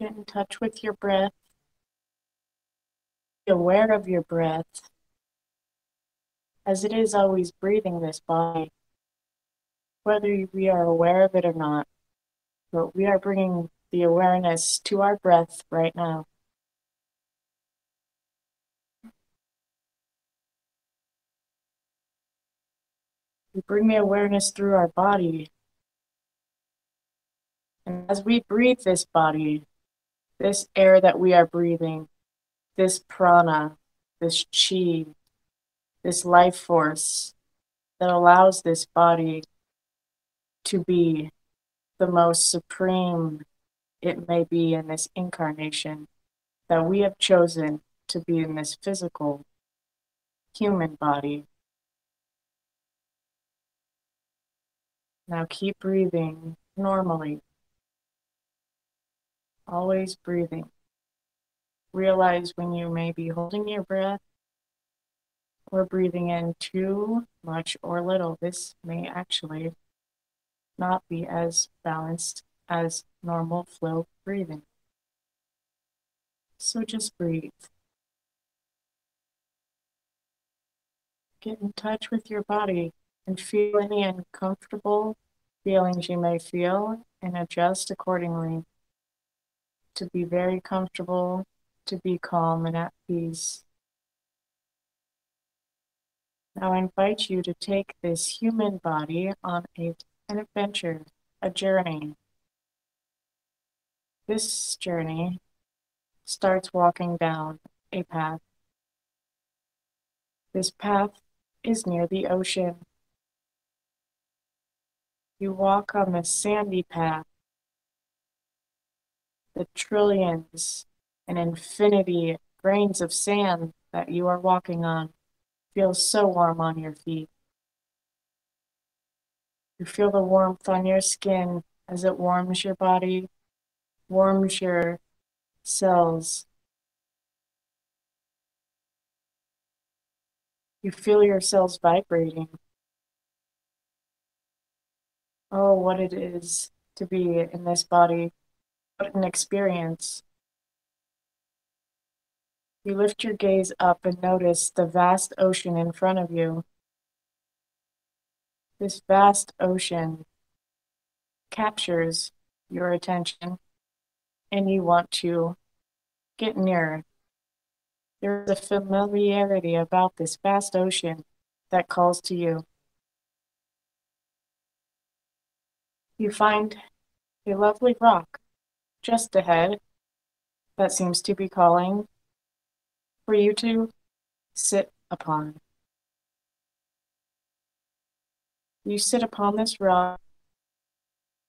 Get in touch with your breath. Be aware of your breath as it is always breathing this body, whether we are aware of it or not. But we are bringing the awareness to our breath right now. We bring the awareness through our body. And as we breathe this body, this air that we are breathing, this prana, this chi, this life force that allows this body to be the most supreme it may be in this incarnation that we have chosen to be in this physical human body. Now keep breathing normally. Always breathing. Realize when you may be holding your breath or breathing in too much or little. This may actually not be as balanced as normal flow breathing. So just breathe. Get in touch with your body and feel any uncomfortable feelings you may feel and adjust accordingly to be very comfortable, to be calm and at peace. Now I invite you to take this human body on a, an adventure, a journey. This journey starts walking down a path. This path is near the ocean. You walk on the sandy path. The trillions and infinity grains of sand that you are walking on feel so warm on your feet. You feel the warmth on your skin as it warms your body warms your cells. You feel your cells vibrating. Oh, what it is to be in this body. An experience. You lift your gaze up and notice the vast ocean in front of you. This vast ocean captures your attention and you want to get nearer. There's a familiarity about this vast ocean that calls to you. You find a lovely rock just ahead that seems to be calling for you to sit upon. You sit upon this rock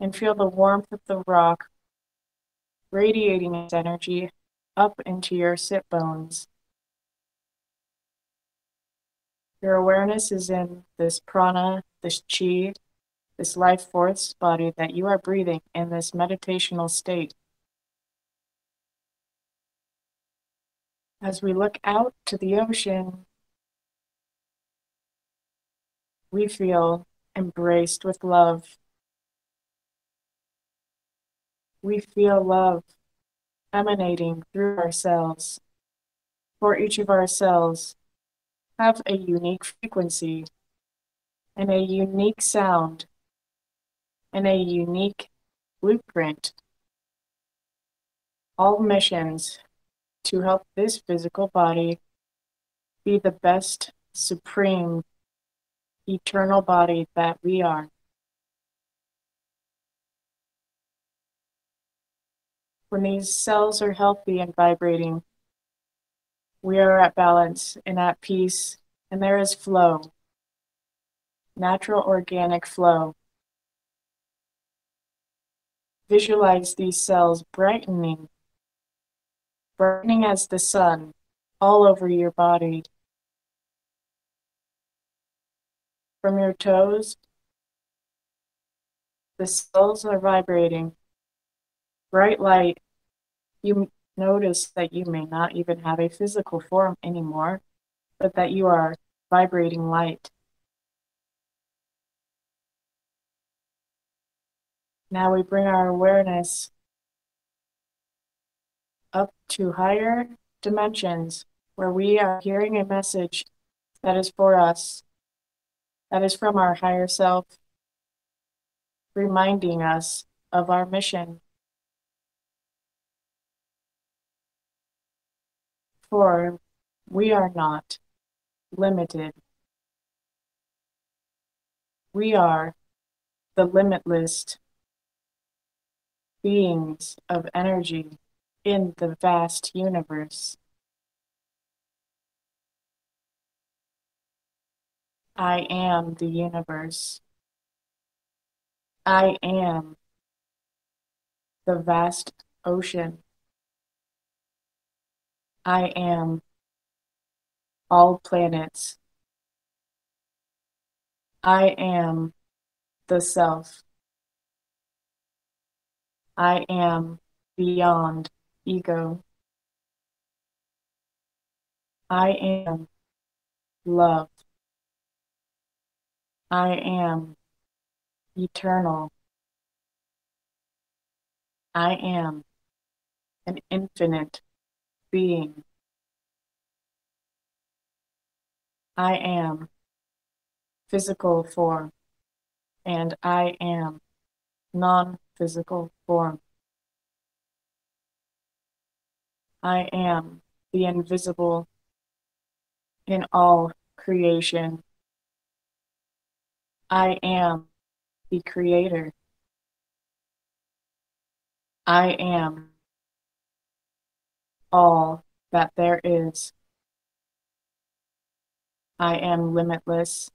and feel the warmth of the rock radiating its energy up into your sit bones. Your awareness is in this prana, this chi, this life force body that you are breathing in this meditational state. As we look out to the ocean, we feel embraced with love we feel love emanating through ourselves. For each of our cells have a unique frequency and a unique sound and a unique blueprint. All missions to help this physical body be the best, supreme, eternal body that we are. When these cells are healthy and vibrating, we are at balance and at peace, and there is flow, natural organic flow. Visualize these cells brightening, brightening as the sun all over your body. From your toes, the cells are vibrating bright light, you notice that you may not even have a physical form anymore, but that you are vibrating light. Now we bring our awareness to higher dimensions where we are hearing a message that is for us, that is from our higher self, reminding us of our mission. For we are not limited. We are the limitless beings of energy in the vast universe. I am the universe. I am the vast ocean. I am all planets. I am the self. I am beyond ego. I am love. I am eternal. I am an infinite being. I am physical form, and I am non physical form. I am the invisible in all creation. I am the creator. I am all that there is. I am limitless.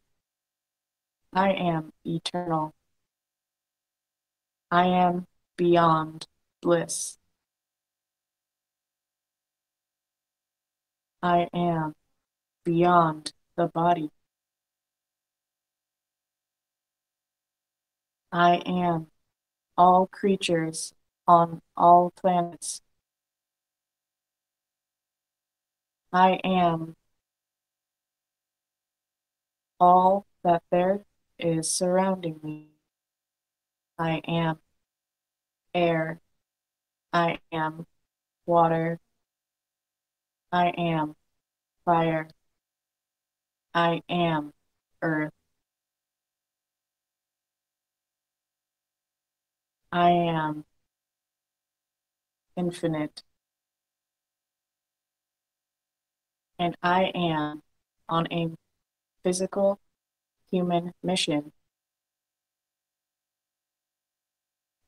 I am eternal. I am beyond bliss. I am beyond the body. I am all creatures on all planets. I am all that there is surrounding me. I am air. I am water. I am fire. I am earth. I am infinite. And I am on a physical human mission.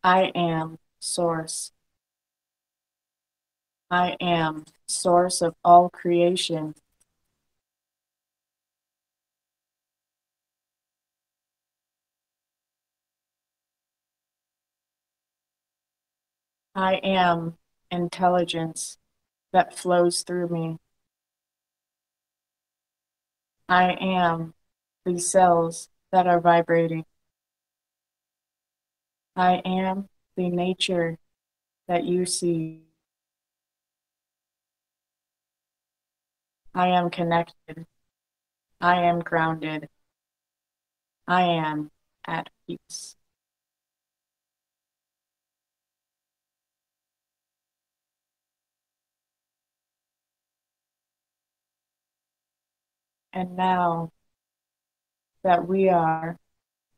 I am source. I am source of all creation. I am intelligence that flows through me. I am the cells that are vibrating. I am the nature that you see. I am connected. I am grounded. I am at peace. And now that we are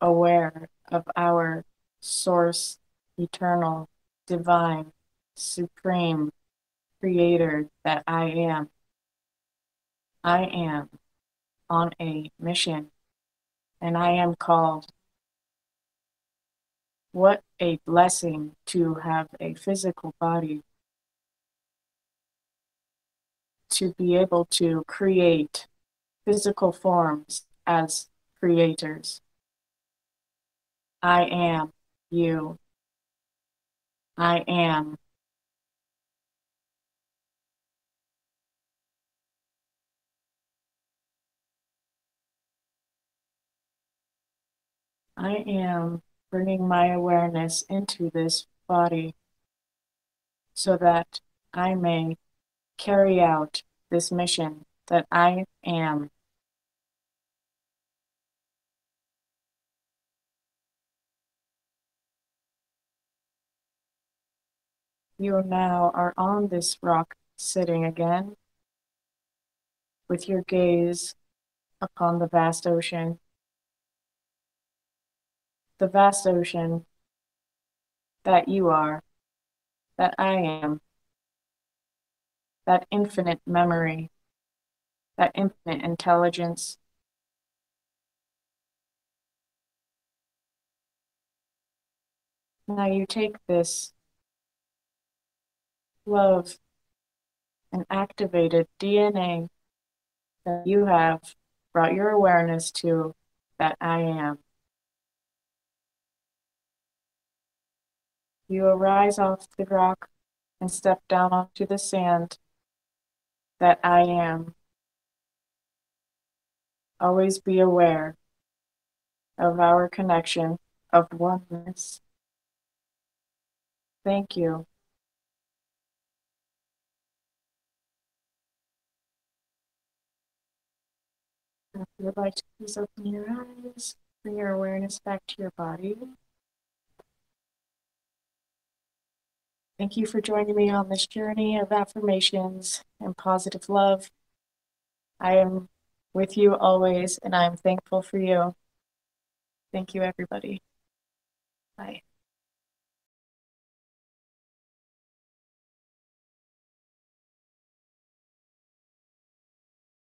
aware of our source, eternal, divine, supreme creator that I am, I am on a mission and I am called. What a blessing to have a physical body, to be able to create physical forms as creators. I am you. I am. I am bringing my awareness into this body so that I may carry out this mission that I am. You now are on this rock sitting again with your gaze upon the vast ocean. The vast ocean that you are, that I am, that infinite memory, that infinite intelligence. Now you take this love and activated DNA that you have brought your awareness to that I am. You arise off the rock and step down onto the sand that I am. Always be aware of our connection of oneness. Thank you. If you would like to please open your eyes, bring your awareness back to your body. Thank you for joining me on this journey of affirmations and positive love. I am with you always, and I am thankful for you. Thank you, everybody. Bye.